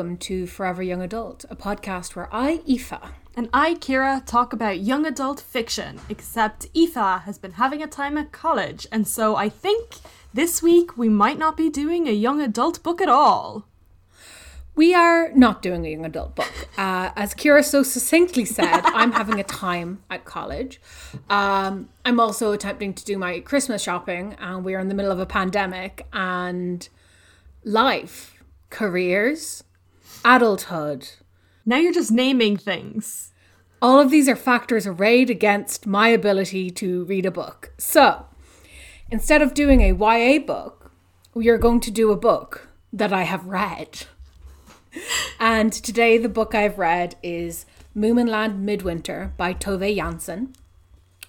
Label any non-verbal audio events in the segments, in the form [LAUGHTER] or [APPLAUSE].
Welcome to Forever Young Adult, a podcast where I, Aoife, And I, Kira, talk about young adult fiction, except Aoife has been having a time at college, and so I think this week we might not be doing a young adult book at all. we are not doing a young adult book. Uh, as Kira so succinctly said, [LAUGHS] I'm having a time at college. Um, I'm also attempting to do my Christmas shopping, and we're in the middle of a pandemic, and life, careers, adulthood, Now you're just naming things. all of these are factors arrayed against my ability to read a book. So, instead of doing a YA book, we are going to do a book that I have read. And today, the book I've read is Moominland Midwinter by Tove Jansson.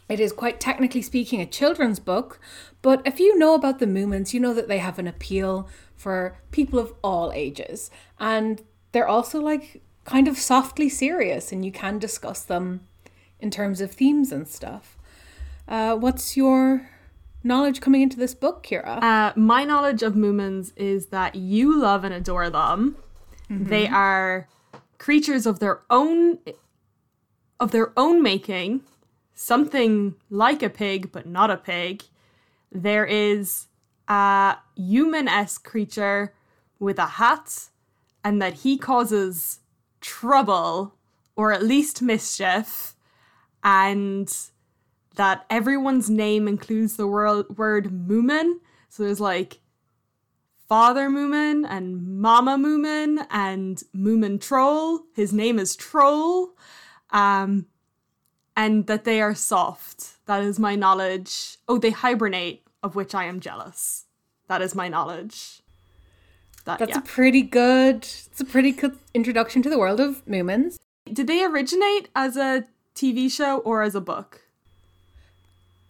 It is quite technically speaking a children's book, but if you know about the Moomins, you know that they have an appeal for people of all ages. And they're also like kind of softly serious, and you can discuss them in terms of themes and stuff. Uh, what's your knowledge coming into this book, Kira? Uh, my knowledge of Moomins is that you love and adore them. They are creatures of their own of their own making, something like a pig but not a pig. There is a human-esque creature with a hat and that he causes trouble or at least mischief and that everyone's name includes the word, word Moomin. So there's like Father Moomin and Mama Moomin and Moomin Troll. His name is Troll. Um, and that they are soft. That is my knowledge. Oh, they hibernate, of which I am jealous. That is my knowledge. That, That's yeah. a pretty good. It's a pretty good introduction to the world of Moomins. Did they originate as a TV show or as a book?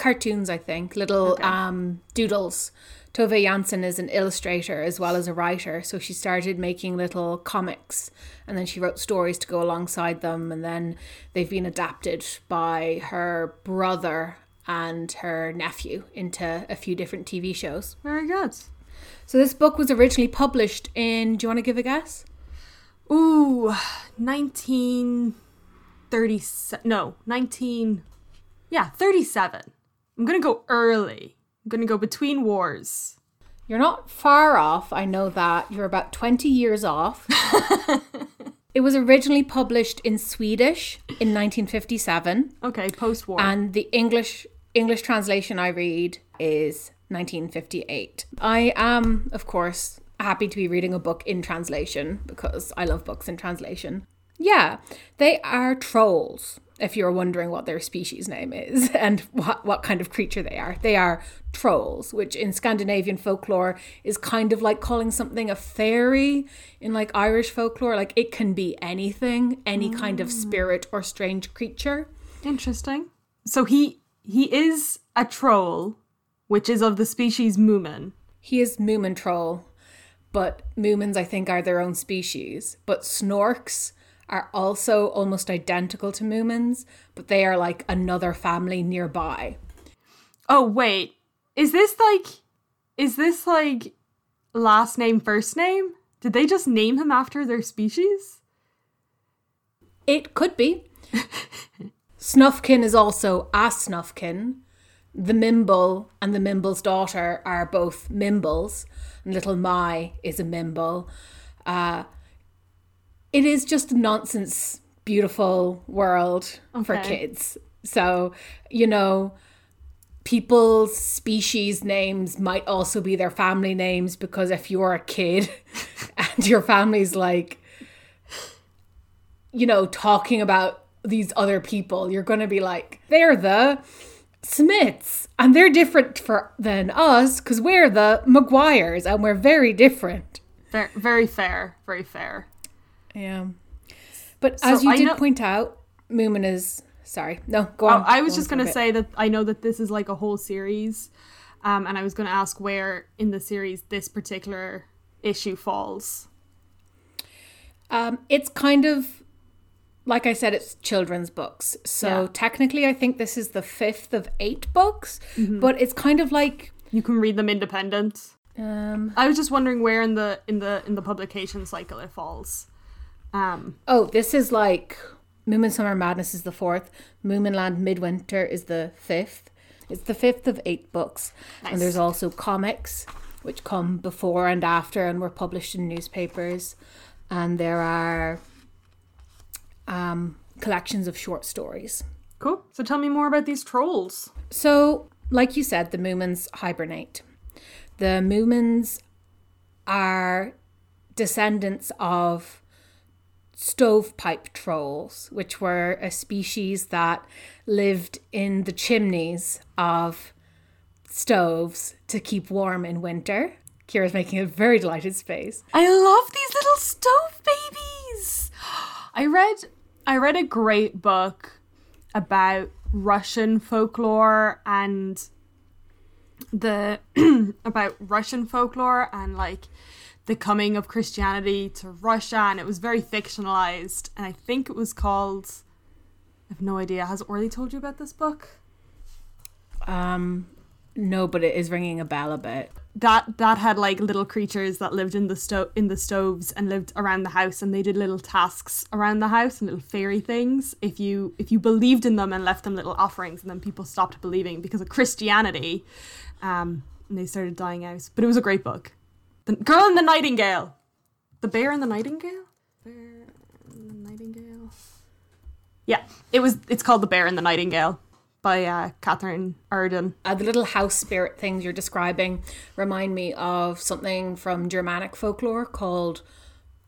cartoons, I think, little Okay. um, doodles. Tove Jansson is an illustrator as well as a writer, so she started making little comics and then she wrote stories to go alongside them, and then they've been adapted by her brother and her nephew into a few different TV shows. Very good. So this book was originally published in. Do you want to give a guess? Ooh, 1937. No, 19. Yeah, 37. I'm gonna go early. I'm gonna go between wars. You're not far off. I know that. You're about 20 years off. [LAUGHS] it was originally published in Swedish in 1957, Okay, post war. and the English English translation I read is 1958. I am, of course, happy to be reading a book in translation because I love books in translation. Yeah, they are trolls. If you're wondering what their species name is [LAUGHS] and what, what kind of creature they are, they are trolls, which in Scandinavian folklore is kind of like calling something a fairy in like Irish folklore. Like it can be anything, any kind of mm. spirit or strange creature. Interesting. So he he is a troll, which is of the species Moomin. He is Moomin troll, but Moomins, I think, are their own species. But Snorks are also almost identical to Moomins, but they are like another family nearby. Oh wait, is this like is this like last name first name? Did they just name him after their species? It could be. [LAUGHS] Snufkin is also a Snufkin. The Mymble and the Mymble's daughter are both Mymbles, and little My is a Mymble. Uh, it is just a nonsense, beautiful world for kids. So, you know, people's species names might also be their family names because if you're a kid [LAUGHS] and your family's like, you know, talking about these other people, you're going to be like, they're the Smiths and they're different for than us because we're the Maguires and we're very different. Very, very fair, very fair. Yeah. But as you I did know- point out, Moomin is sorry. No, go Oh, on. I was Go just gonna say that I know that this is like a whole series, um, and I was gonna ask where in the series this particular issue falls. Um, it's kind of like I said, it's children's books. So Yeah. technically, I think this is the fifth of eight books, Mm-hmm. but it's kind of like You can read them independent. Um, I was just wondering where in the in the in the publication cycle it falls. Um, oh, this is like Moomin Summer Madness is the fourth. Moominland Midwinter is the fifth. It's the fifth of eight books. Nice. And there's also comics, which come before and after and were published in newspapers. And there are um, collections of short stories. cool. So tell me more about these trolls. So, like you said, the Moomins hibernate. The Moomins are descendants of stovepipe trolls, which were a species that lived in the chimneys of stoves to keep warm in winter. Kira's making a very delighted face. I love these little stove babies. I read I read a great book about Russian folklore and the [CLEARS THROAT] about Russian folklore and like the coming of Christianity to Russia and it was very fictionalized and I think it was called I have no idea. Has Orly told you about this book? Um, no, but it is ringing a bell a bit. that that had like little creatures that lived in the stove in the stoves and lived around the house and they did little tasks around the house and little fairy things. If you if you believed in them and left them little offerings and then people stopped believing because of christianity um and they started dying out. But it was a great book. The girl and the nightingale. The bear and the nightingale? Bear and the nightingale. Yeah. It was it's called the bear and the nightingale by uh, Katherine Arden. Uh, the little house spirit things you're describing remind me of something from Germanic folklore called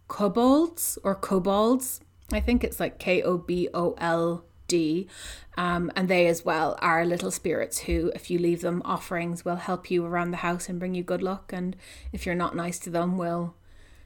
kobolds or kobolds. I think it's like K O B O L D. Um, and they as well are little spirits who, if you leave them offerings, will help you around the house and bring you good luck. And if you're not nice to them, will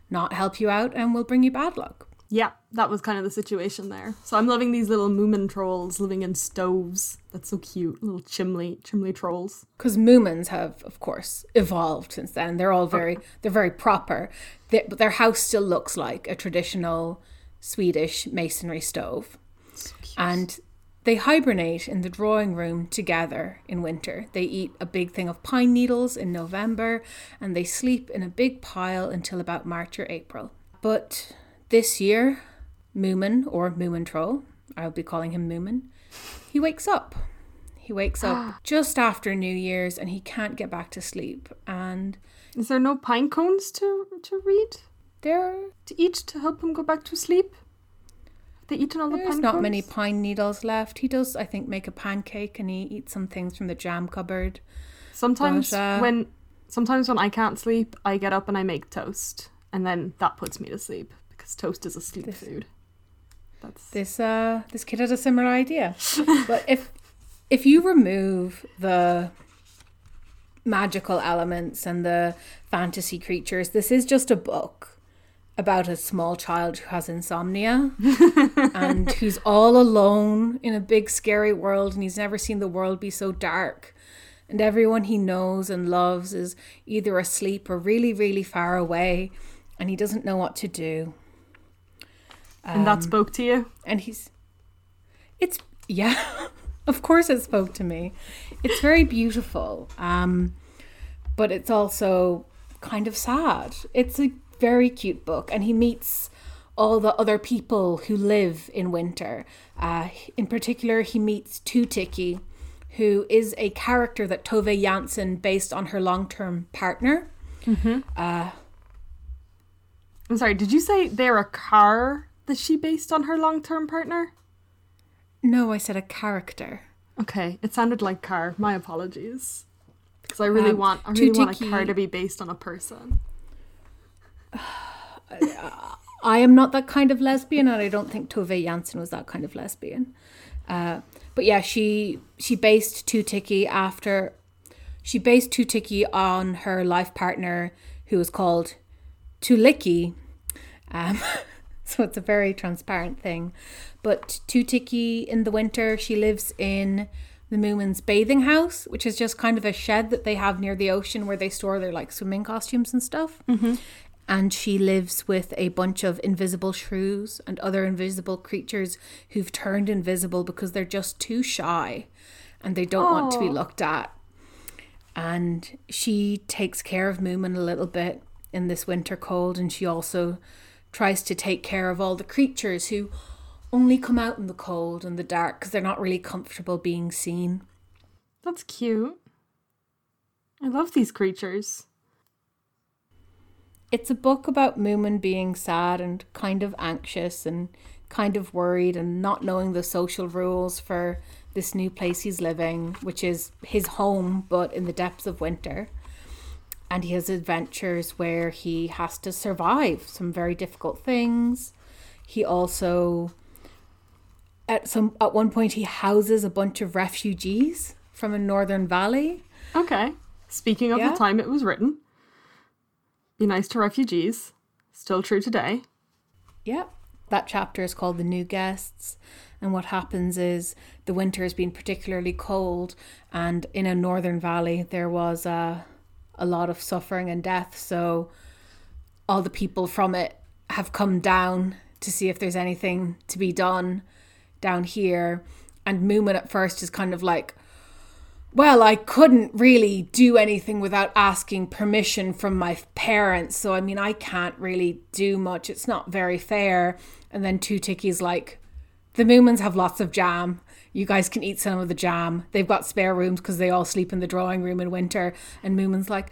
not help you out and will bring you bad luck. Yeah, that was kind of the situation there. So I'm loving these little moomin trolls living in stoves. That's so cute. Little chimney chimney trolls. because Moomins have, of course, evolved since then. They're all very, they're very proper. They, but their house still looks like a traditional Swedish masonry stove, So and they hibernate in the drawing room together in winter. They eat a big thing of pine needles in November, and they sleep in a big pile until about March or April. But this year, Moomin or Moomin Troll, I'll be calling him Moomin, he wakes up. He wakes up [GASPS] just after New Year's and he can't get back to sleep. And Is there no pine cones to to read there to eat to help him go back to sleep? They eaten all the there's pine not cones? many pine needles left. He does, I think, make a pancake and he eats some things from the jam cupboard. Sometimes But, uh, when sometimes when I can't sleep, I get up and I make toast, and then that puts me to sleep because toast is a sleep This- food. That's This uh this kid had a similar idea. but if if you remove the magical elements and the fantasy creatures, this is just a book about a small child who has insomnia [LAUGHS] and who's all alone in a big scary world and he's never seen the world be so dark. And everyone he knows and loves is either asleep or really, really far away, and he doesn't know what to do. And that spoke to you. and he's it's yeah [LAUGHS] of course it spoke to me it's very beautiful um but it's also kind of sad it's a very cute book and he meets all the other people who live in winter uh in particular he meets Too-ticky who is a character that Tove Jansson based on her long-term partner Uh I'm sorry. Did you say they're a car that she based on her long-term partner? no I said a character Okay, it sounded like car. My apologies. Because I really Um, want, I really want a car to be based on a person. [SIGHS] I am not that kind of lesbian, and I don't think Tove Jansson was that kind of lesbian. Uh, but yeah, she she based Too-ticky after she based Too-ticky on her life partner, who was called Tuulikki. Um, [LAUGHS] [LAUGHS] so it's a very transparent thing. But Too-ticky in the winter, she lives in the Moomin's bathing house, which is just kind of a shed that they have near the ocean where they store their like swimming costumes and stuff mm-hmm. and she lives with a bunch of invisible shrews and other invisible creatures who've turned invisible because they're just too shy and they don't want to be looked at. And she takes care of Moomin a little bit in this winter cold, and she also tries to take care of all the creatures who only come out in the cold and the dark because they're not really comfortable being seen. That's cute. I love these creatures. It's a book about Moomin being sad and kind of anxious and kind of worried and not knowing the social rules for this new place he's living, which is his home but in the depths of winter. And he has adventures where he has to survive some very difficult things. He also at some at one point he houses a bunch of refugees from a northern valley. Okay. Speaking of Yeah. the time it was written, be nice to refugees. Still true today. Yep. That chapter is called The New Guests. And what happens is the winter has been particularly cold, and in a northern valley, there was uh, a lot of suffering and death. So all the people from it have come down to see if there's anything to be done down here. And Moomin at first is kind of like, well, I couldn't really do anything without asking permission from my parents. So, I mean, I can't really do much. It's not very fair. And then Too-ticky's like, the Moomins have lots of jam. You guys can eat some of the jam. They've got spare rooms because they all sleep in the drawing room in winter. And Moomin's like,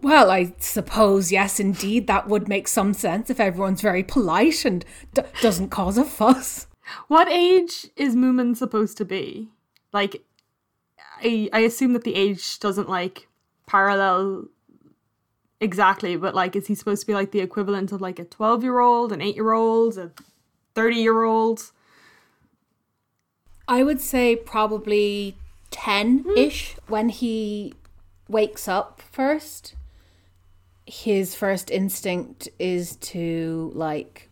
well, I suppose, yes, indeed, that would make some sense if everyone's very polite and d- doesn't cause a fuss. What age is Moomin supposed to be? Like, I I assume that the age doesn't like parallel exactly, but like, is he supposed to be like the equivalent of like a twelve year old, an eight year old, a thirty year old? I would say probably 10 ish when he wakes up first. His first instinct is to like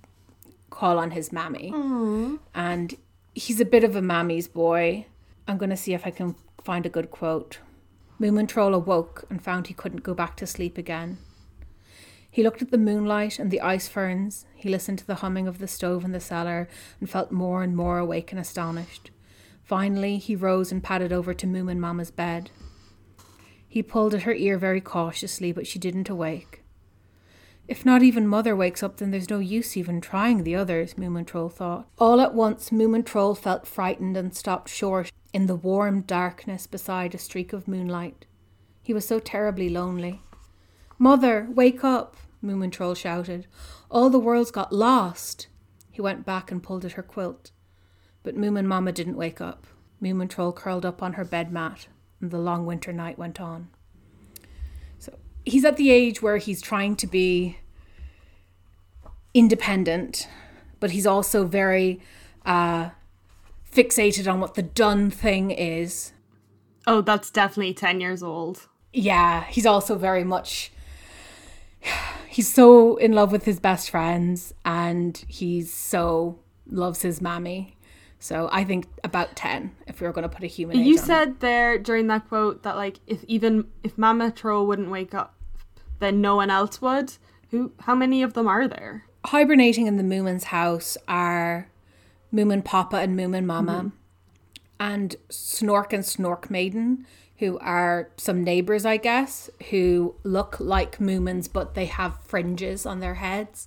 call on his mammy. And he's a bit of a mammy's boy. I'm going to see if I can find a good quote. Moomin Troll awoke and found he couldn't go back to sleep again. He looked at the moonlight and the ice ferns. He listened to the humming of the stove in the cellar and felt more and more awake and astonished. Finally, he rose and padded over to Moomin Mama's bed. He pulled at her ear very cautiously, but she didn't awake. If not even Mother wakes up, then there's no use even trying the others, Moomin Troll thought. All at once, Moomin Troll felt frightened and stopped short in the warm darkness beside a streak of moonlight. He was so terribly lonely. Mother, wake up, Moomin Troll shouted. All the world's got lost. He went back and pulled at her quilt. But Moomin Mama didn't wake up. Moomin Troll curled up on her bed mat, and the long winter night went on. So he's at the age where he's trying to be independent, but he's also very uh, fixated on what the done thing is. Oh, that's definitely ten years old. Yeah, he's also very much. He's so in love with his best friends, and he's so loves his mammy. So I think about ten, if we were going to put a human. You it. said there during that quote that like if even if Mama Troll wouldn't wake up, then no one else would. Who? How many of them are there? hibernating in the Moomin's house are Moomin Papa and Moomin Mama, mm-hmm. and Snork and Snork Maiden, who are some neighbors, I guess, who look like Moomins but they have fringes on their heads.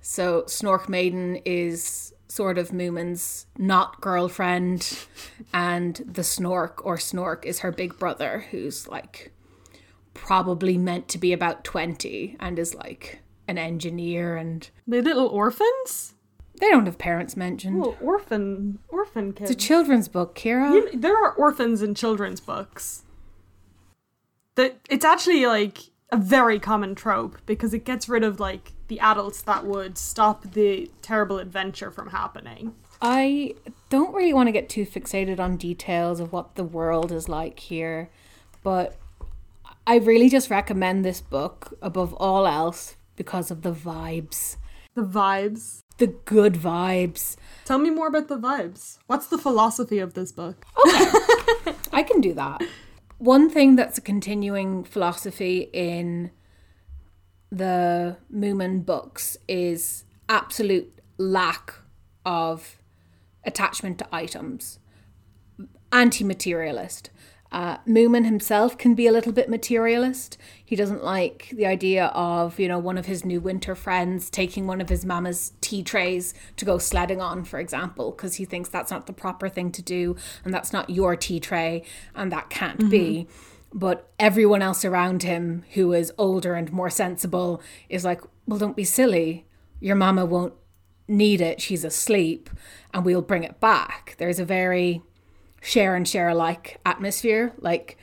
So Snork Maiden is sort of Moomin's not girlfriend, and the Snork or Snork is her big brother, who's like probably meant to be about 20 and is like an engineer and They little orphans. they don't have parents mentioned. Little orphan orphan kids. It's a children's book, Kira. You- there are orphans in children's books. That it's actually like a very common trope because it gets rid of like the adults that would stop the terrible adventure from happening. I don't really want to get too fixated on details of what the world is like here, but I really just recommend this book above all else because of the vibes. The vibes. The good vibes. Tell me more about the vibes. What's the philosophy of this book? Okay. [LAUGHS] I can do that. One thing that's a continuing philosophy in the Moomin books is absolute lack of attachment to items. Anti materialist. Uh, Moomin himself can be a little bit materialist. He doesn't like the idea of, you know, one of his new winter friends taking one of his mama's tea trays to go sledding on, for example, because he thinks that's not the proper thing to do and that's not your tea tray and that can't mm-hmm. be. But everyone else around him who is older and more sensible is like, well, don't be silly. Your mama won't need it. She's asleep and we'll bring it back. There's a very share and share alike atmosphere. Like,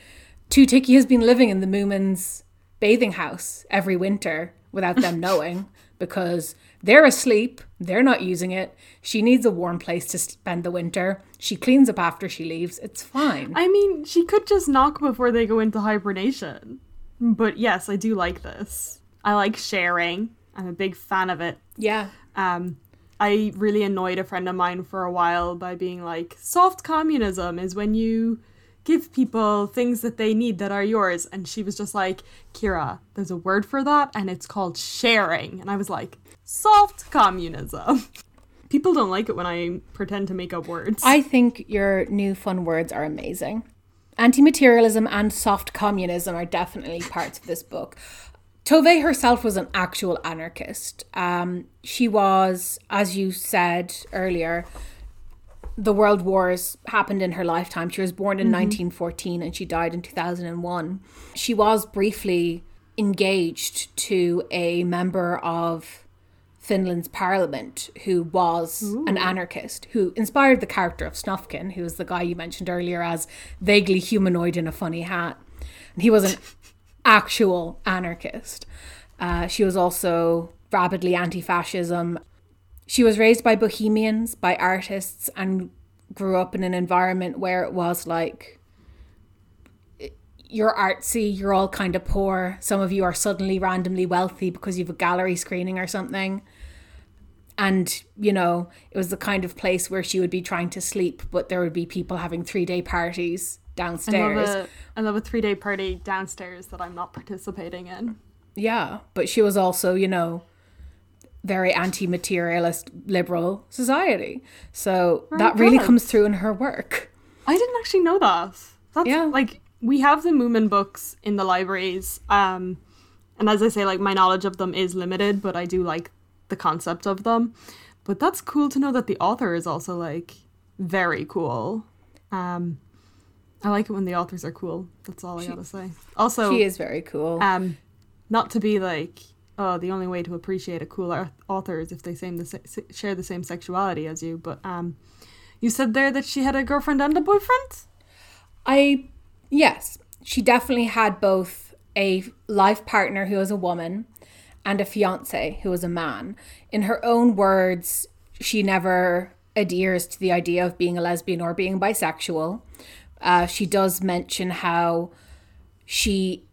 Too-ticky has been living in the Moomin's bathing house every winter without them [LAUGHS] knowing because they're asleep, they're not using it. She needs a warm place to spend the winter. She cleans up after she leaves. It's fine. I mean, she could just knock before they go into hibernation. But yes, I do like this. I like sharing. I'm a big fan of it. Yeah. Um, I really annoyed a friend of mine for a while by being like, soft communism is when you give people things that they need that are yours. And she was just like, Kira, there's a word for that and it's called sharing. And I was like, soft communism. people don't like it when I pretend to make up words. I think your new fun words are amazing. Anti materialism and soft communism are definitely parts of this book. Tove herself was an actual anarchist. Um, she was, as you said earlier, the world wars happened in her lifetime. She was born in mm-hmm. 1914 and she died in 2001. She was briefly engaged to a member of Finland's parliament who was Ooh. an anarchist, who inspired the character of Snufkin, who was the guy you mentioned earlier as vaguely humanoid in a funny hat. And he was an [LAUGHS] actual anarchist. Uh, she was also rapidly anti fascism. She was raised by bohemians, by artists, and grew up in an environment where it was like you're artsy, you're all kind of poor. Some of you are suddenly randomly wealthy because you have a gallery screening or something. And, you know, it was the kind of place where she would be trying to sleep, but there would be people having three day parties downstairs. I love, a, I love a three day party downstairs that I'm not participating in. Yeah, but she was also, you know, very anti-materialist liberal society. So that really comes through in her work. I didn't actually know that. That's yeah. like we have the Moomin books in the libraries. Um and as I say, like my knowledge of them is limited, but I do like the concept of them. But that's cool to know that the author is also like very cool. Um I like it when the authors are cool. That's all I she, gotta say. Also, she is very cool. Um, not to be like, oh, the only way to appreciate a cool author is if they same the share the same sexuality as you. But um, you said there that she had a girlfriend and a boyfriend. I yes, she definitely had both a life partner who was a woman and a fiance who was a man. In her own words, she never adheres to the idea of being a lesbian or being bisexual. Uh, she does mention how she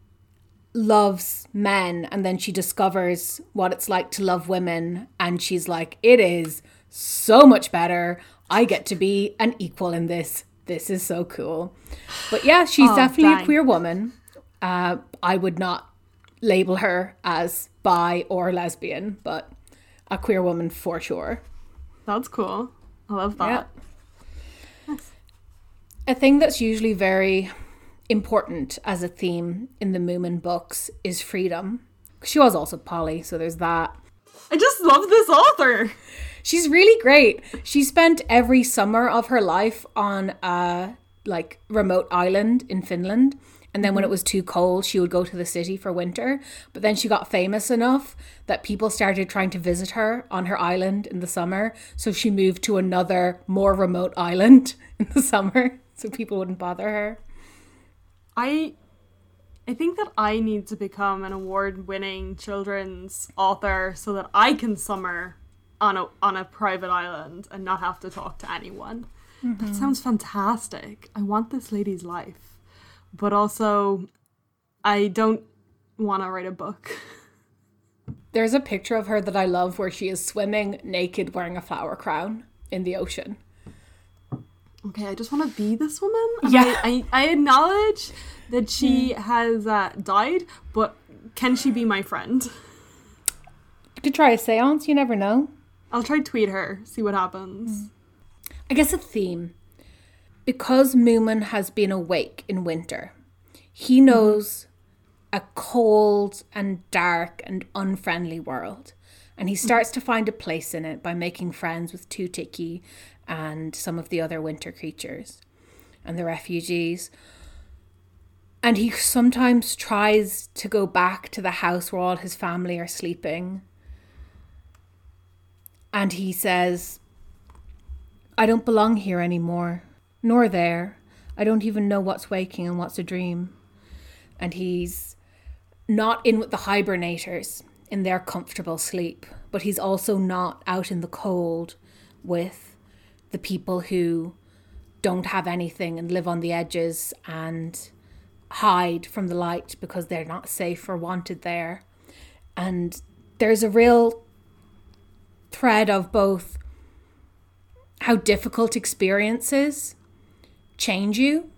loves men and then she discovers what it's like to love women and she's like it is so much better. I get to be an equal in this. This is so cool. But yeah she's oh, definitely dang. a queer woman. Uh, i would not label her as bi or lesbian but a queer woman for sure that's cool i love that yeah a thing that's usually very important as a theme in the Moomin books is freedom. She was also poly, so there's that. I just love this author. She's really great. She spent every summer of her life on a like remote island in Finland. And then when it was too cold, she would go to the city for winter. But then she got famous enough that people started trying to visit her on her island in the summer. So she moved to another more remote island [LAUGHS] in the summer so people wouldn't bother her. I I think that I need to become an award-winning children's author so that I can summer on a on a private island and not have to talk to anyone. Mm-hmm. That sounds fantastic. I want this lady's life. But also I don't want to write a book. There's a picture of her that I love where she is swimming naked wearing a flower crown in the ocean okay, I just want to be this woman. yeah, I, I, I, acknowledge that she mm. has uh, died, but can she be my friend? You could try a seance. You never know. I'll try tweet her, see what happens. Mm. I guess a theme. Because Moomin has been awake in winter, he knows a cold and dark and unfriendly world. And he starts to find a place in it by making friends with Too-ticky and some of the other winter creatures and the refugees. And he sometimes tries to go back to the house where all his family are sleeping. And he says, I don't belong here anymore, nor there. I don't even know what's waking and what's a dream. And he's not in with the hibernators in their comfortable sleep, but he's also not out in the cold with the people who don't have anything and live on the edges and hide from the light because they're not safe or wanted there. And there's a real thread of both how difficult experiences change you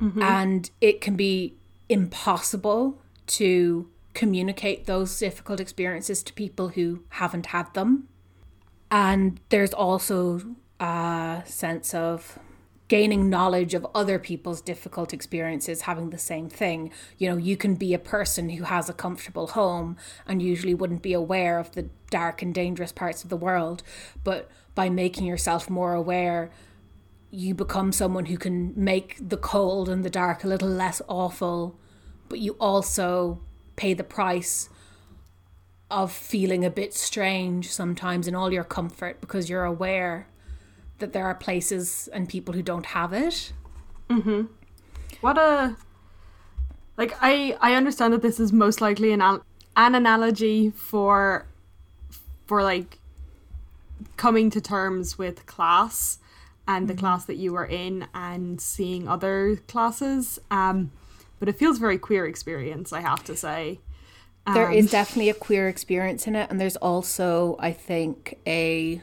mm-hmm. and it can be impossible to communicate those difficult experiences to people who haven't had them. And there's also a sense of gaining knowledge of other people's difficult experiences having the same thing. You know, you can be a person who has a comfortable home and usually wouldn't be aware of the dark and dangerous parts of the world, but by making yourself more aware, you become someone who can make the cold and the dark a little less awful but you also pay the price of feeling a bit strange sometimes in all your comfort because you're aware that there are places and people who don't have it. Mhm. What a like I I understand that this is most likely an an analogy for for like coming to terms with class and the mm-hmm. class that you were in and seeing other classes um but it feels very queer experience, I have to say. Um, there is definitely a queer experience in it, and there's also, I think, a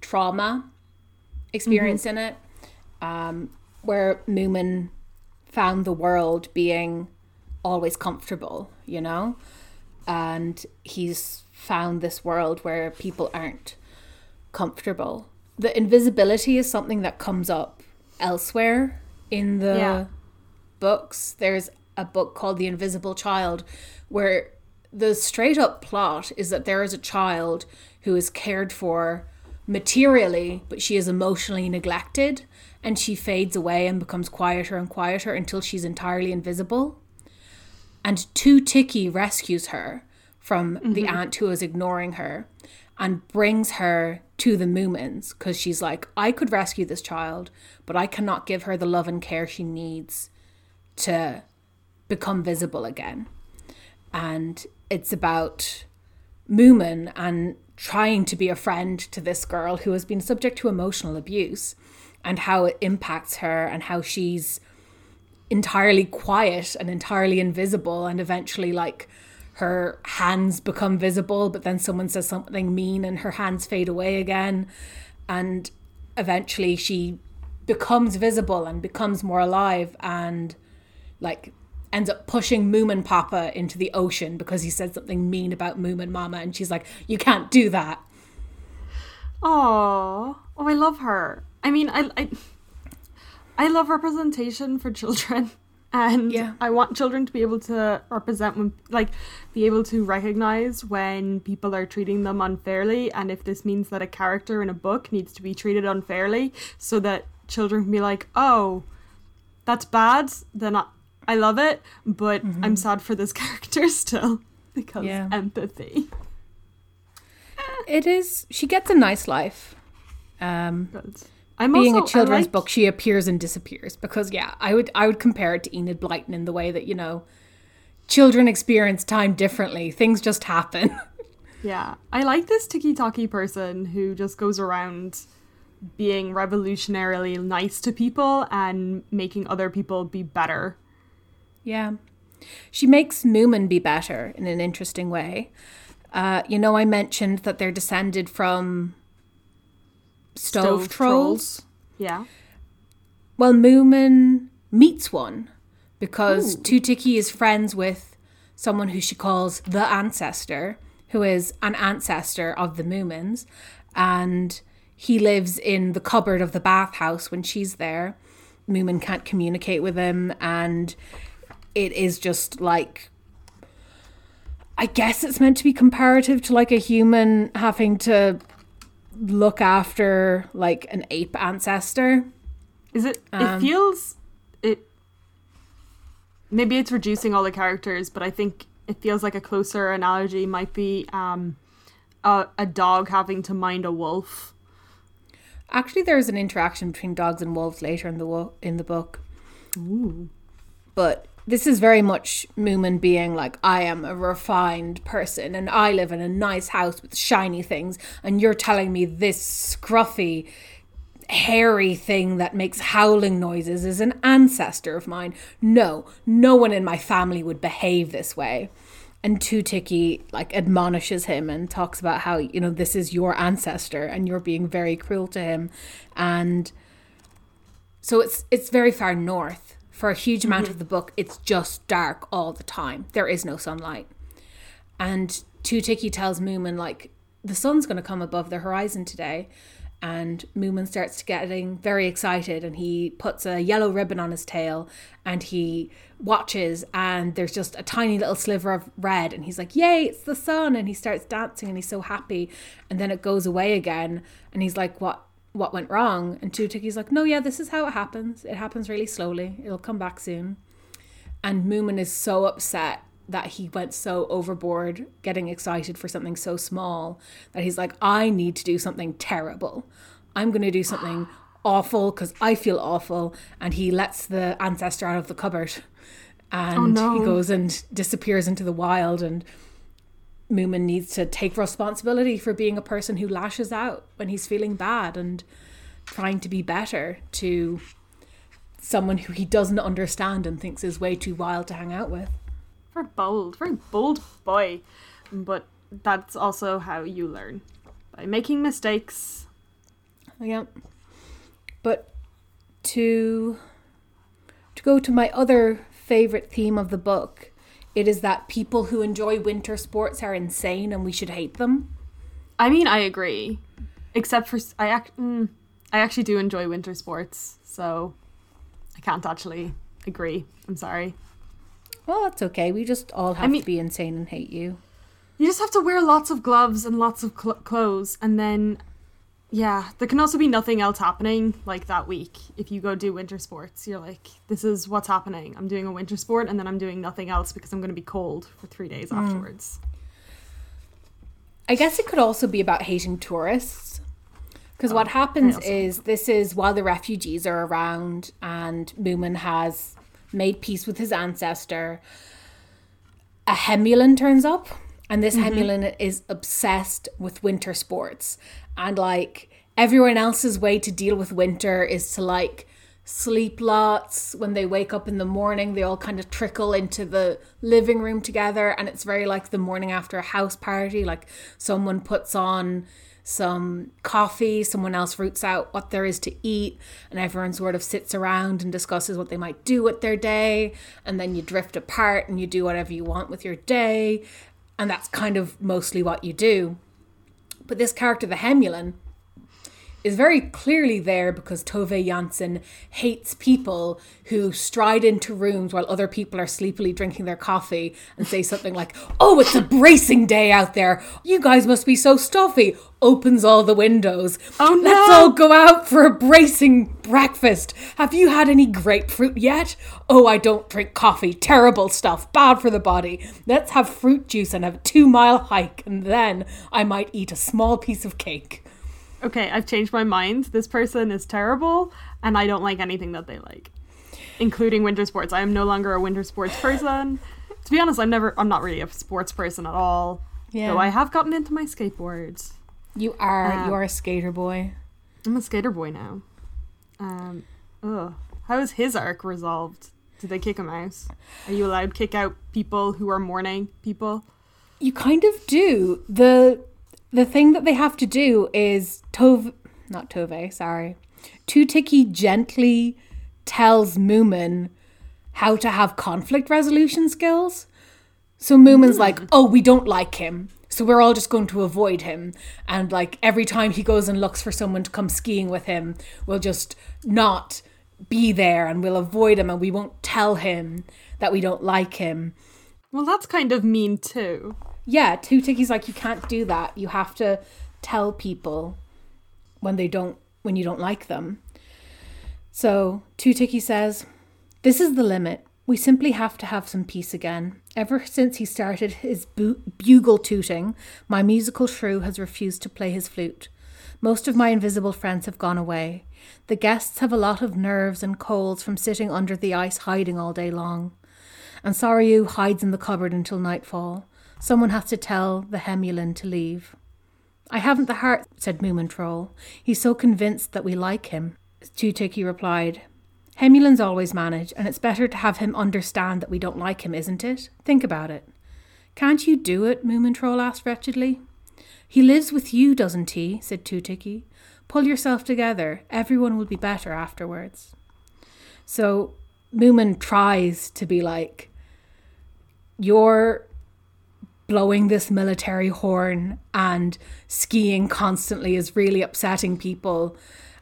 trauma experience mm-hmm. in it, um, where Moomin found the world being always comfortable, you know, and he's found this world where people aren't comfortable. The invisibility is something that comes up elsewhere in the yeah books. There's a book called The Invisible Child where the straight up plot is that there is a child who is cared for materially, but she is emotionally neglected and she fades away and becomes quieter and quieter until she's entirely invisible. And Too-ticky rescues her from mm-hmm. the aunt who is ignoring her and brings her to the Moomins because she's like, I could rescue this child, but I cannot give her the love and care she needs to become visible again. And it's about Moomin and trying to be a friend to this girl who has been subject to emotional abuse and how it impacts her and how she's entirely quiet and entirely invisible and eventually like her hands become visible but then someone says something mean and her hands fade away again and eventually she becomes visible and becomes more alive and like ends up pushing Moomin Papa into the ocean because he said something mean about Moomin Mama, and she's like, "You can't do that." Oh, oh, I love her. I mean, I, I, I love representation for children, [LAUGHS] and yeah. I want children to be able to represent when, like, be able to recognize when people are treating them unfairly, and if this means that a character in a book needs to be treated unfairly, so that children can be like, "Oh, that's bad," then I, I love it, but mm-hmm. I'm sad for this [LAUGHS] character still because yeah. empathy. It is. She gets a nice life. Um, I'm being also, a children's like... book. She appears and disappears because yeah, I would I would compare it to Enid Blyton in the way that you know, children experience time differently. Things just happen. [LAUGHS] yeah, I like this tiki-taki person who just goes around being revolutionarily nice to people and making other people be better yeah. She makes Moomin be better in an interesting way. Uh, you know, I mentioned that they're descended from stove, stove trolls. trolls. Yeah. Well, Moomin meets one because Ooh. Too-ticky is friends with someone who she calls the ancestor, who is an ancestor of the Moomins. And he lives in the cupboard of the bathhouse when she's there. Moomin can't communicate with him, and it is just like. I guess it's meant to be comparative to like a human having to look after like an ape ancestor. Is it? Um, it feels it. Maybe it's reducing all the characters, but I think it feels like a closer analogy might be um, a, a dog having to mind a wolf. Actually, there's an interaction between dogs and wolves later in the wo- in the book. Ooh. But this is very much Moomin being like, I am a refined person and I live in a nice house with shiny things, and you're telling me this scruffy, hairy thing that makes howling noises is an ancestor of mine. No, no one in my family would behave this way. And Too-ticky like admonishes him and talks about how, you know, this is your ancestor and you're being very cruel to him. And so it's it's very far north. For a huge amount mm-hmm. of the book, it's just dark all the time. There is no sunlight. And Too-ticky tells Moomin like the sun's going to come above the horizon today. And Moomin starts getting very excited and he puts a yellow ribbon on his tail and he watches and there's just a tiny little sliver of red and he's like, Yay, it's the sun and he starts dancing and he's so happy and then it goes away again and he's like, What what went wrong? And Too-ticky's like, No, yeah, this is how it happens. It happens really slowly. It'll come back soon. And Moomin is so upset that he went so overboard getting excited for something so small that he's like, I need to do something terrible. I'm going to do something [GASPS] awful because I feel awful. And he lets the ancestor out of the cupboard oh, and no. he goes and disappears into the wild. And Moomin needs to take responsibility for being a person who lashes out when he's feeling bad and trying to be better to someone who he doesn't understand and thinks is way too wild to hang out with. Very bold, very bold boy. But that's also how you learn by making mistakes. Yeah. But to to go to my other favorite theme of the book, it is that people who enjoy winter sports are insane and we should hate them. I mean, I agree, except for I act. Mm, I actually do enjoy winter sports, so I can't actually agree. I'm sorry. Well, that's okay. We just all have mean- to be insane and hate you. You just have to wear lots of gloves and lots of cl- clothes, and then, yeah, there can also be nothing else happening like that week. If you go do winter sports, you're like, this is what's happening. I'm doing a winter sport, and then I'm doing nothing else because I'm going to be cold for three days hmm. afterwards. I guess it could also be about hating tourists. Because what oh, happens is this is while the refugees are around and Moomin has made peace with his ancestor, a Hemulen turns up. And this mm-hmm. Hemulen is obsessed with winter sports. And like everyone else's way to deal with winter is to like sleep lots. When they wake up in the morning, they all kind of trickle into the living room together. And it's very like the morning after a house party. Like someone puts on some coffee, someone else roots out what there is to eat, and everyone sort of sits around and discusses what they might do with their day. And then you drift apart and you do whatever you want with your day. And that's kind of mostly what you do. But this character, the Hemulen, is very clearly there because Tove Jansson hates people who stride into rooms while other people are sleepily drinking their coffee and say something like, Oh, it's a bracing day out there. You guys must be so stuffy. Opens all the windows. Oh, no. Let's all go out for a bracing breakfast. Have you had any grapefruit yet? Oh, I don't drink coffee. Terrible stuff. Bad for the body. Let's have fruit juice and have a two mile hike, and then I might eat a small piece of cake. Okay, I've changed my mind. This person is terrible, and I don't like anything that they like, including winter sports. I am no longer a winter sports person. to be honest, I'm never. I'm not really a sports person at all. Yeah. Though I have gotten into my skateboards. You are. Uh, you are a skater boy. I'm a skater boy now. Um, ugh. How is his arc resolved? Did they kick him out? Are you allowed to kick out people who are mourning people? You kind of do. The the thing that they have to do is Tove not Tove, sorry. Too-ticky gently tells Moomin how to have conflict resolution skills. So Moomin's like, hmm. "Oh, we don't like him. So we're all just going to avoid him. And like every time he goes and looks for someone to come skiing with him, we'll just not be there and we'll avoid him and we won't tell him that we don't like him. Well, that's kind of mean too. Yeah, Too-ticky's like, you can't do that. You have to tell people when they don't, when you don't like them. So Too-ticky says, This is the limit. We simply have to have some peace again. Ever since he started his bu- bugle tooting, my musical shrew has refused to play his flute. Most of my invisible friends have gone away. The guests have a lot of nerves and colds from sitting under the ice hiding all day long. And Sorry-oo hides in the cupboard until nightfall. Someone has to tell the Hemulen to leave. I haven't the heart, said Moomin Troll. He's so convinced that we like him. Too-ticky replied, Hemulens always manage, and it's better to have him understand that we don't like him, isn't it? Think about it. Can't you do it? Moomin Troll asked wretchedly. He lives with you, doesn't he? said Too-ticky. Pull yourself together. Everyone will be better afterwards. So Moomin tries to be like, You're blowing this military horn and skiing constantly is really upsetting people.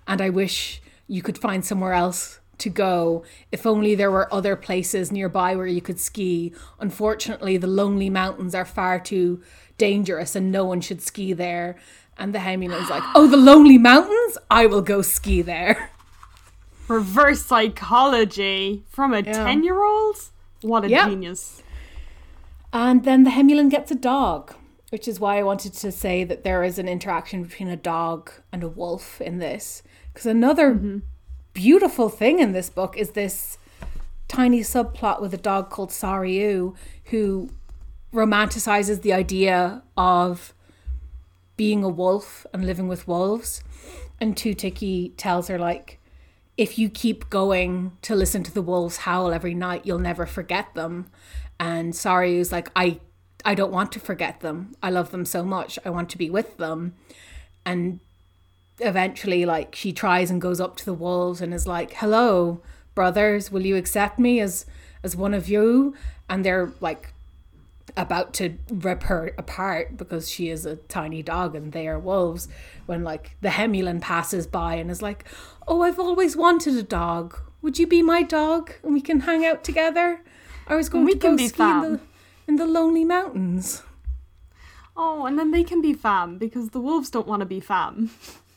And I wish you could find somewhere else to go. If only there were other places nearby where you could ski. Unfortunately, the lonely mountains are far too dangerous and no one should ski there. And the Hemulen's like, oh, the lonely mountains? I will go ski there. Reverse psychology from a 10 year old? What a Yeah. genius. And then the Hemulen gets a dog, which is why I wanted to say that there is an interaction between a dog and a wolf in this. Because another mm-hmm. beautiful thing in this book is this tiny subplot with a dog called Sorry-oo who romanticizes the idea of being a wolf and living with wolves. And Too-ticky tells her, like, if you keep going to listen to the wolves howl every night, you'll never forget them. And Sorry-oo's like, I I don't want to forget them. I love them so much. I want to be with them. And eventually like she tries and goes up to the wolves and is like, "Hello, brothers, will you accept me as as one of you?" And they're like about to rip her apart because she is a tiny dog and they are wolves when like the Hemulen passes by and is like, "Oh, I've always wanted a dog. Would you be my dog and we can hang out together? I was going We to go can be ski in the, in the lonely mountains." Oh, and then they can be fam because the wolves don't want to be fam.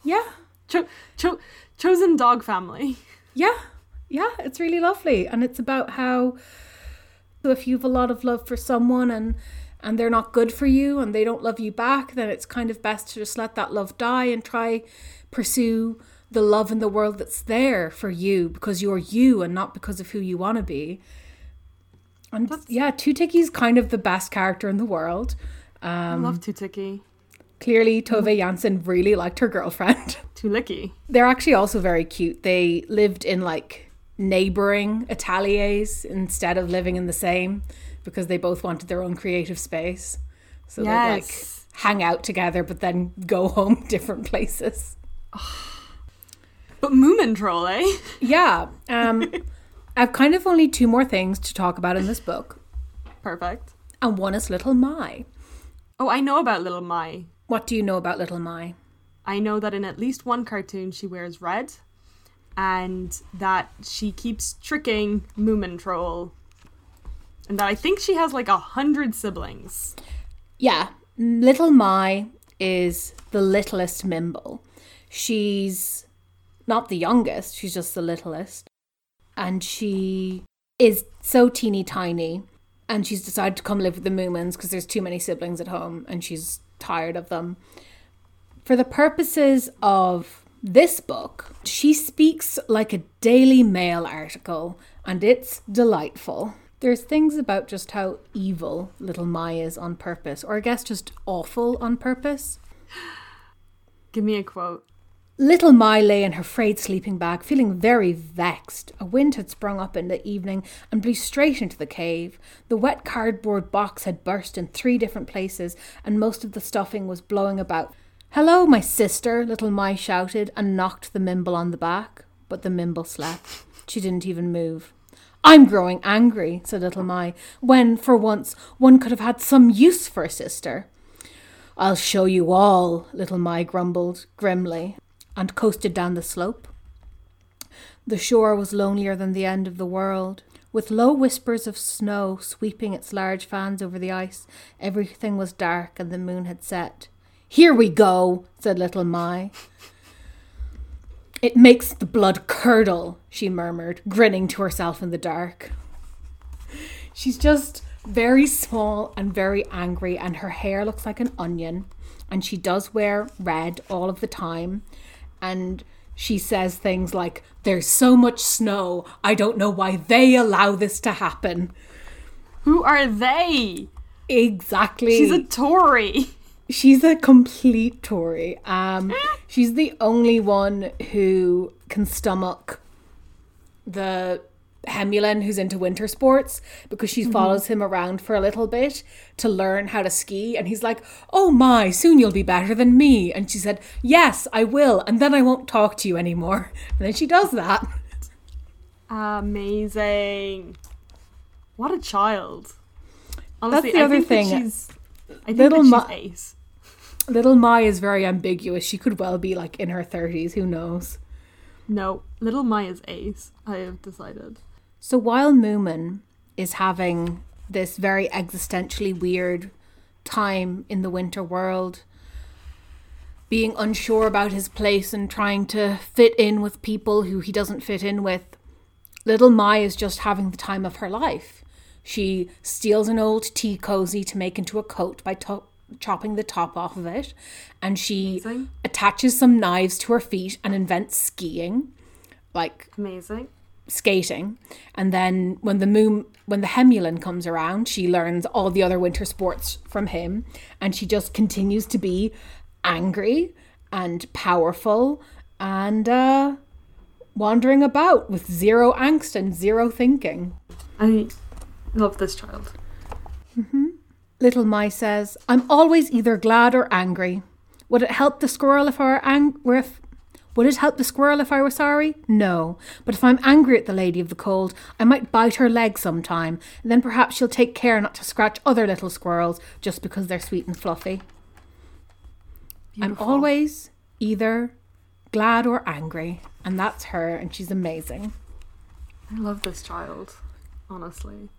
Yeah. Cho- cho- chosen dog family. Yeah, yeah, it's really lovely, and it's about how so if you have a lot of love for someone and and they're not good for you and they don't love you back, then it's kind of best to just let that love die and try pursue the love in the world that's there for you because you're you and not because of who you want to be. And yeah, Too-ticky's kind of the best character in the world. I Um, love Too-ticky. Clearly, Tove Jansson really liked her girlfriend. [LAUGHS] Tuulikki. They're actually also very cute. They lived in like neighboring ateliers instead of living in the same because they both wanted their own creative space. So they'd like hang out together but then go [LAUGHS] home different places. But Moomin Troll, eh? Yeah. Um [LAUGHS] I've kind of only two more things to talk about in this book. Perfect. And one is Little My. Oh, I know about Little My. What do you know about Little My? I know that in at least one cartoon she wears red and that she keeps tricking Moomin Troll. And that I think she has like a hundred siblings. Yeah, Little My is the littlest Mymble. She's not the youngest, she's just the littlest. And she is so teeny tiny. And she's decided to come live with the Moomins because there's too many siblings at home and she's tired of them. For the purposes of this book, she speaks like a Daily Mail article and it's delightful. There's things about just how evil little My is on purpose, or I guess just awful on purpose. Give me a quote. Little My lay in her frayed sleeping bag, feeling very vexed. A wind had sprung up in the evening and blew straight into the cave. The wet cardboard box had burst in three different places, and most of the stuffing was blowing about. Hello, my sister, little My shouted and knocked the Mymble on the back. But the Mymble slept. She didn't even move. I'm growing angry, said little My, when, for once, one could have had some use for a sister. I'll show you all, little My grumbled grimly, and coasted down the slope. The shore was lonelier than the end of the world. With low whispers of snow sweeping its large fans over the ice, everything was dark and the moon had set. Here we go, said little My. It makes the blood curdle, she murmured, grinning to herself in the dark. She's just very small and very angry, and her hair looks like an onion. And she does wear red all of the time. And she says things like, There's so much snow, I don't know why they allow this to happen. Who are they? Exactly. She's a Tory. She's a complete Tory. Um, [LAUGHS] she's the only one who can stomach the Hemulen who's into winter sports because she mm-hmm. follows him around for a little bit to learn how to ski. And he's like, Oh my, soon you'll be better than me. And she said, Yes, I will. And then I won't talk to you anymore. [LAUGHS] And then she does that. Amazing. What a child. Honestly, the I other thing. She's, I think Little that Ma- she's ace. Little My is very ambiguous. She could well be like in her 30s. Who knows? No, little Maya's ace. I have decided. So while Moomin is having this very existentially weird time in the winter world, being unsure about his place and trying to fit in with people who he doesn't fit in with, little My is just having the time of her life. She steals an old tea cozy to make into a coat by to- chopping the top off of it, and she Amazing. attaches some knives to her feet and invents skiing. Like Amazing. Skating. And then when the moon when the Hemulen comes around she learns all the other winter sports from him. And she just continues to be angry and powerful and uh wandering about with zero angst and zero thinking. I love this child. little My says i'm always either glad or angry. Would it help the squirrel if i were ang- if would it help the squirrel if I were sorry? No. But if I'm angry at the Lady of the Cold, I might bite her leg sometime, and then perhaps she'll take care not to scratch other little squirrels just because they're sweet and fluffy. Beautiful. I'm always either glad or angry, and that's her, and she's amazing. I love this child. Honestly.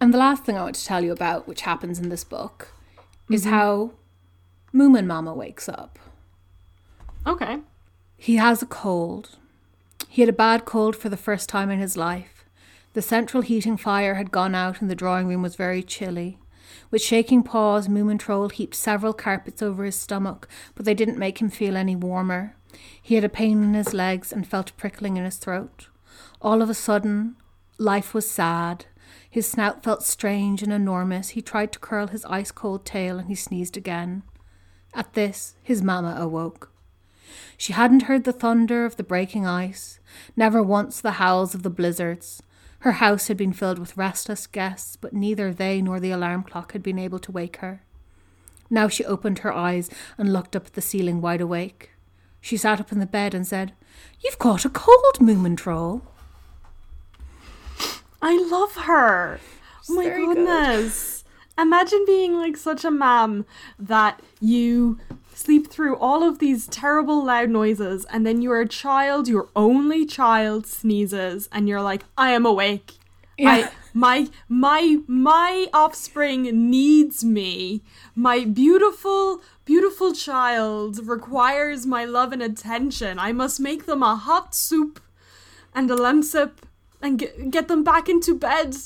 And the last thing I want to tell you about, which happens in this book, is mm-hmm. how Moomin Mama wakes up. Okay. He has a cold. He had a bad cold for the first time in his life. The central heating fire had gone out and the drawing room was very chilly. With shaking paws, Moomin Troll heaped several carpets over his stomach, but they didn't make him feel any warmer. He had a pain in his legs and felt a prickling in his throat. All of a sudden, life was sad. His snout felt strange and enormous. He tried to curl his ice cold tail and he sneezed again. At this, his mamma awoke. She hadn't heard the thunder of the breaking ice, never once the howls of the blizzards. Her house had been filled with restless guests, but neither they nor the alarm clock had been able to wake her. Now she opened her eyes and looked up at the ceiling wide awake. She sat up in the bed and said, You've caught a cold, Moomin Troll. I love her. Oh my very good. goodness. Imagine being like such a mom that you sleep through all of these terrible loud noises and then your child, your only child sneezes and you're like, I am awake. Yeah. I, my my my offspring needs me. My beautiful beautiful child requires my love and attention. I must make them a hot soup and a lemsip and get, get them back into bed.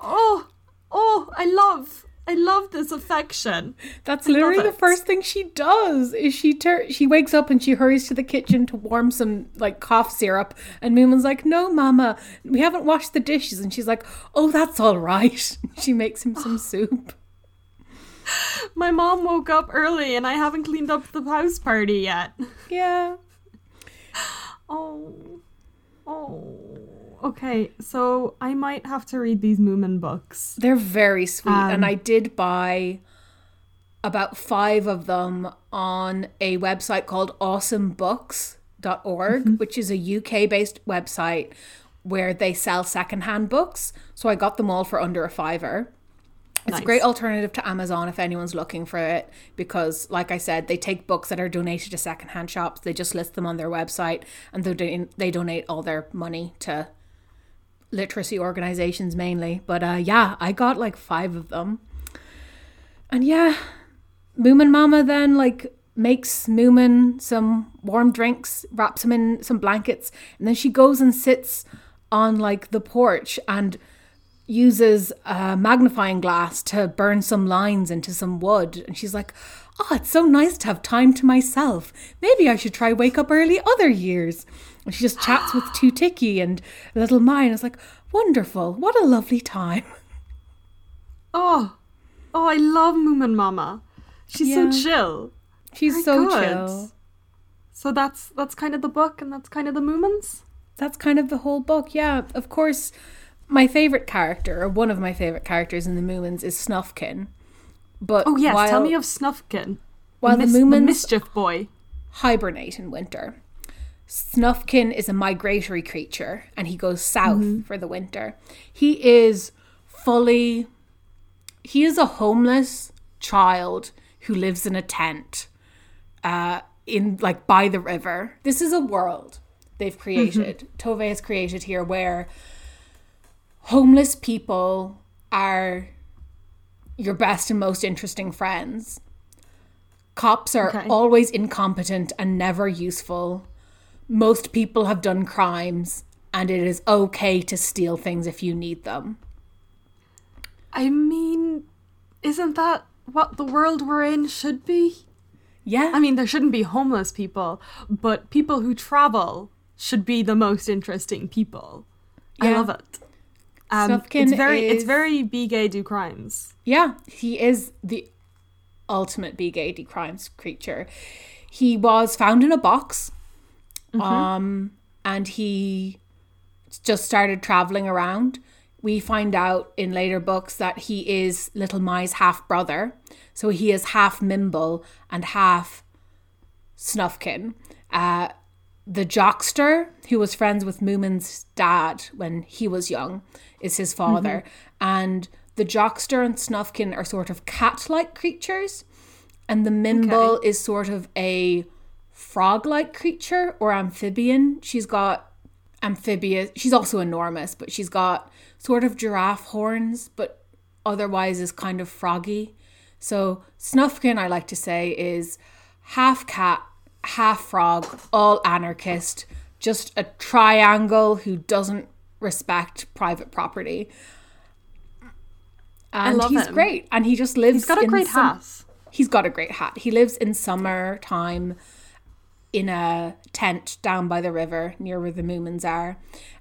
Oh, oh, I love, I love this affection. That's literally the first thing she does. Is she tur- she wakes up and she hurries to the kitchen to warm some like cough syrup, and Moomin's like, "No, Mama, we haven't washed the dishes," and she's like, "Oh, that's all right." [LAUGHS] She makes him some [SIGHS] soup. My mom woke up early and I haven't cleaned up the house party yet. Yeah. [GASPS] Oh, oh. Okay, so I might have to read these Moomin books. They're very sweet, and Um, I did buy about five of them on a website called awesomebooks.org, which is a UK based website where they sell secondhand books. So I got them all for under a fiver. It's a great alternative to Amazon if anyone's looking for it because, like I said, they take books that are donated to secondhand shops. They just list them on their website and they they donate all their money to literacy organizations mainly. But uh, yeah, I got like five of them, and yeah, Moomin Mama then like makes Moomin some warm drinks, wraps him in some blankets, and then she goes and sits on like the porch and uses a magnifying glass to burn some lines into some wood. And she's like, Oh, it's so nice to have time to myself. Maybe I should try wake up early other years. And she just chats with Too-ticky and little Mine. It's like, wonderful. What a lovely time. [LAUGHS] Oh, oh, I love Moomin Mama. She's Yeah. so chill. She's Very so good. chill. So that's that's kind of the book, and that's kind of the Moomins. That's kind of the whole book. Yeah, of course, my favorite character, or one of my favorite characters in the Moomins, is Snufkin. But Oh yes, while, tell me of Snufkin. while the Mis- Moomins mischief boy. hibernate in winter. Snufkin is a migratory creature and he goes south for the winter. He is fully he is a homeless child who lives in a tent uh in like by the river. This is a world they've created. Tove has created here where homeless people are your best and most interesting friends. Cops are Okay. always incompetent and never useful. Most people have done crimes, and it is okay to steal things if you need them. I mean, isn't that what the world we're in should be? Yeah. I mean, there shouldn't be homeless people, but people who travel should be the most interesting people. I love it. Um, Snufkin it's very, it's very be gay, do crimes. Yeah, he is the ultimate be gay de crimes creature. He was found in a box, um, and he just started traveling around. We find out in later books that he is Little My's half brother, so he is half Mymble and half Snufkin. Uh, the Joxter, who was friends with Moomin's dad when he was young, is his father. And the Joxter and Snufkin are sort of cat like creatures. And the Mymble is sort of a frog like creature or amphibian. She's got amphibious, she's also enormous, but she's got sort of giraffe horns, but otherwise is kind of froggy. So Snufkin, I like to say, is half cat, half frog, all anarchist, just a triangle who doesn't respect private property. And love he's him. great. And he just lives He's got a great some- hat. He's got a great hat. He lives in summertime in a tent down by the river near where the Moomins are.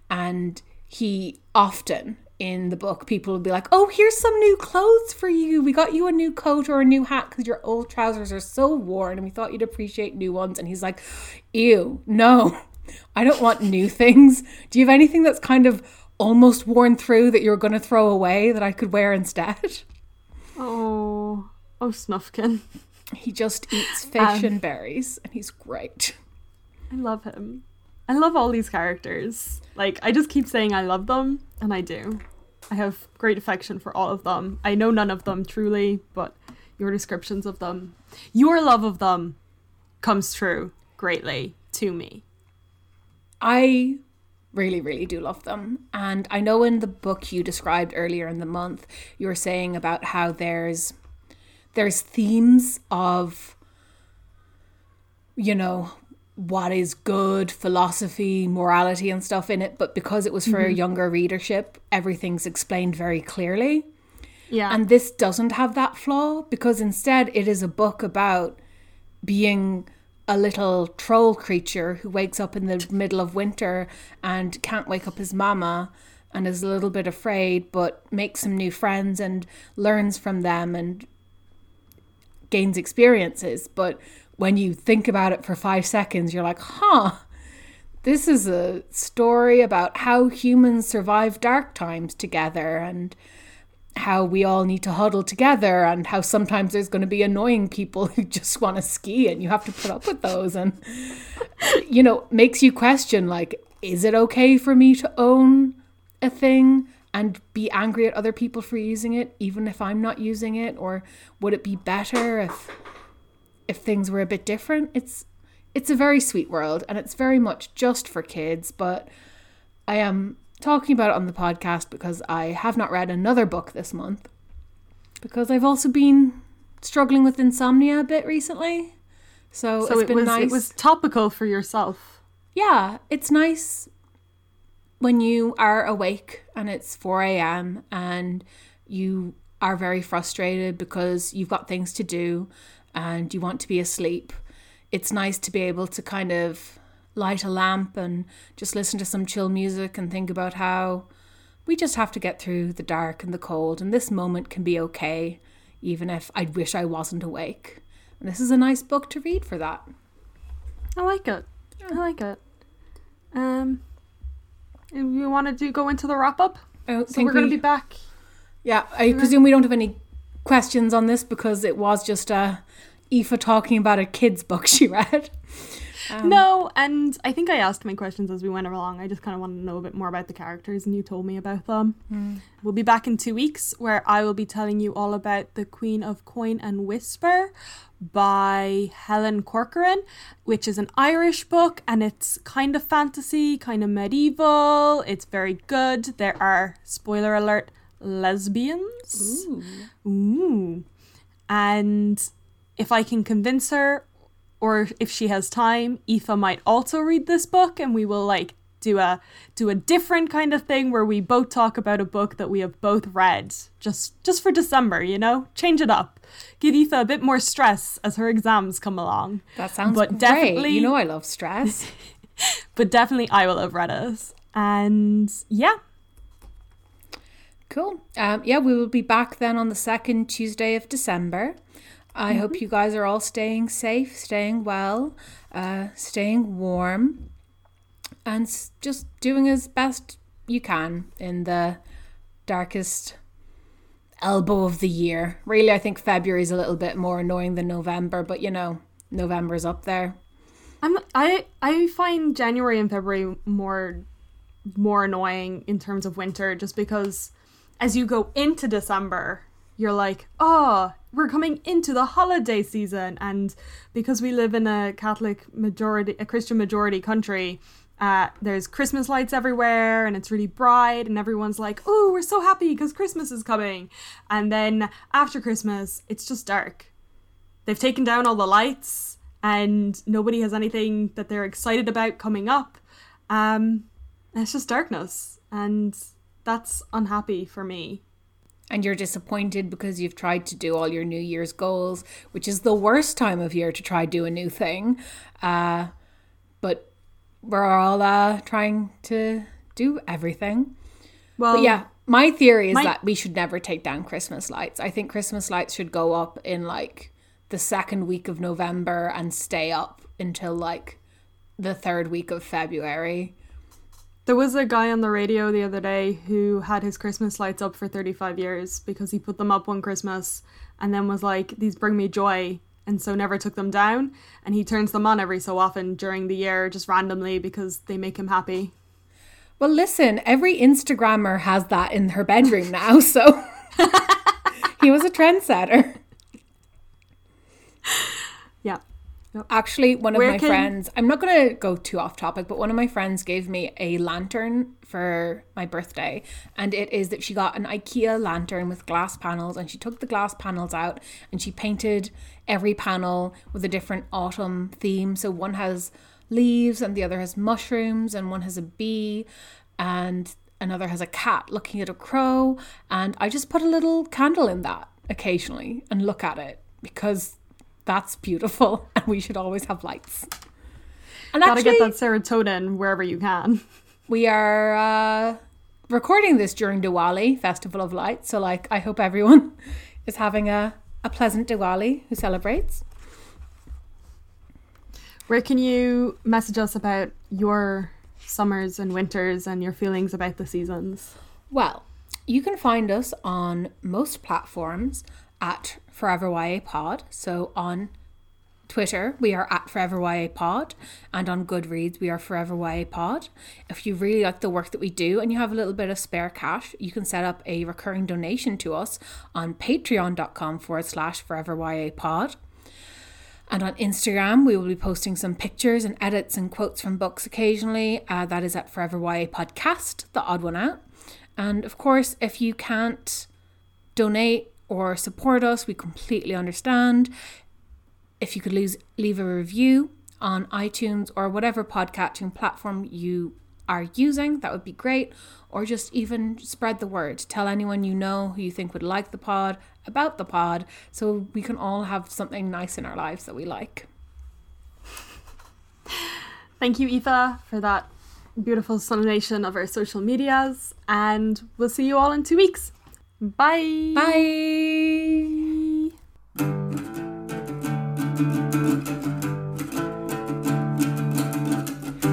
And he often in the book, people will be like, Oh, here's some new clothes for you. We got you a new coat or a new hat because your old trousers are so worn and we thought you'd appreciate new ones. And he's like, Ew, no, [LAUGHS] I don't want new things. Do you have anything that's kind of almost worn through that you're going to throw away that I could wear instead? Oh, oh, Snufkin. He just eats fish Um, and berries, and he's great. I love him. I love all these characters. Like, I just keep saying I love them, and I do. I have great affection for all of them. I know none of them truly, but your descriptions of them, your love of them, comes true greatly to me. I really, really do love them. And I know in the book you described earlier in the month, you were saying about how there's there's themes of you know what is good philosophy morality and stuff in it but because it was for a mm-hmm. younger readership everything's explained very clearly Yeah. And this doesn't have that flaw because instead it is a book about being a little troll creature who wakes up in the middle of winter and can't wake up his mama and is a little bit afraid but makes some new friends and learns from them and gains experiences. But when you think about it for five seconds, you're like, huh, this is a story about how humans survive dark times together and how we all need to huddle together and how sometimes there's going to be annoying people [LAUGHS] who just want to ski and you have to put up with those and you know makes you question like is it okay for me to own a thing and be angry at other people for using it even if I'm not using it? Or would it be better if if things were a bit different? It's it's a very sweet world and it's very much just for kids but I am talking about it on the podcast because I have not read another book this month because I've also been struggling with insomnia a bit recently. So, So it's it been was nice it was topical for yourself. yeah, it's nice when you are awake and it's 4 a.m. and you are very frustrated because you've got things to do and you want to be asleep. It's nice to be able to kind of light a lamp and just listen to some chill music and think about how we just have to get through the dark and the cold, and this moment can be okay, even if I wish I wasn't awake. And this is a nice book to read for that. I like it. I like it. Um, and you want to do go into the wrap up? I don't So think we're going to be back. Yeah, I presume we don't have any questions on this because it was just uh, Aoife talking about a kid's book she read. Um, no, and I think I asked my questions as we went along. I just kind of wanted to know a bit more about the characters, and you told me about them. Hmm. We'll be back in two weeks where I will be telling you all about The Queen of Coin and Whisper by Helen Corcoran, which is an Irish book and it's kind of fantasy, kind of medieval. It's very good. There are, spoiler alert, lesbians. Ooh. And if I can convince her, or if she has time, Aoife might also read this book, and we will like do a do a different kind of thing where we both talk about a book that we have both read, just just for December, you know, change it up, give Aoife a bit more stress as her exams come along. That sounds But great. definitely- You know I love stress. [LAUGHS] But definitely, I will have read it, and yeah, cool. Um, yeah, we will be back then on the second Tuesday of December. I hope you guys are all staying safe, staying well, uh, staying warm, and s- just doing as best you can in the darkest elbow of the year. Really, I think February is a little bit more annoying than November, but you know, November's up there. I'm I I find January and February more more annoying in terms of winter just because as you go into December you're like oh we're coming into the holiday season and because we live in a Catholic majority a Christian majority country uh, there's Christmas lights everywhere and it's really bright and everyone's like oh we're so happy because Christmas is coming and then after Christmas it's just dark they've taken down all the lights and nobody has anything that they're excited about coming up. Um, it's just darkness, and that's unhappy for me. And you're disappointed because you've tried to do all your New Year's goals, which is the worst time of year to try do a new thing. Uh, but we're all uh, trying to do everything. Well, But yeah, my theory is my- that we should never take down Christmas lights. I think Christmas lights should go up in like the second week of November and stay up until like the third week of February. There was a guy on the radio the other day who had his Christmas lights up for 35 years because he put them up one Christmas and then was like, "These bring me joy." And so never took them down, and he turns them on every so often during the year, just randomly because they make him happy. Well, listen, every Instagrammer has that in her bedroom now, so [LAUGHS] [LAUGHS] he was a trendsetter. Yeah. Actually, one of Where my can- friends, I'm not going to go too off topic, but one of my friends gave me a lantern for my birthday. And it is that she got an IKEA lantern with glass panels and she took the glass panels out and she painted every panel with a different autumn theme. So one has leaves and the other has mushrooms and one has a bee and another has a cat looking at a crow. And I just put a little candle in that occasionally and look at it because that's beautiful [LAUGHS] and we should always have lights. And Gotta actually, get that serotonin wherever you can. we are uh, recording this during Diwali, Festival of Lights. So, like, I hope everyone [LAUGHS] is having a, a pleasant Diwali who celebrates. Where can you message us about your summers and winters and your feelings about the seasons? Well, you can find us on most platforms at Forever YA Pod. So on Twitter, we are at Forever YA Pod, and on Goodreads, we are Forever YA Pod. If you really like the work that we do and you have a little bit of spare cash, you can set up a recurring donation to us on patreon.com forward slash Forever YA Pod. And on Instagram, we will be posting some pictures and edits and quotes from books occasionally. Uh, that is at Forever YA Podcast, the odd one out. And of course, if you can't donate or support us, we completely understand if you could lose, leave a review on iTunes or whatever podcatching platform you are using, that would be great. Or just even spread the word. Tell anyone you know who you think would like the pod about the pod so we can all have something nice in our lives that we like. Thank you, Aoife, for that beautiful summation of our social medias. And we'll see you all in two weeks. Bye. Bye.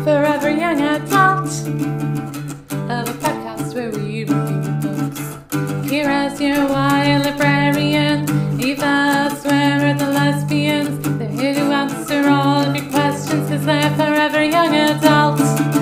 Forever Young Adult of a podcast where we review books. Here as your wild librarian, Eva. where are the lesbians? They're here to answer all of your questions because they're forever young adults.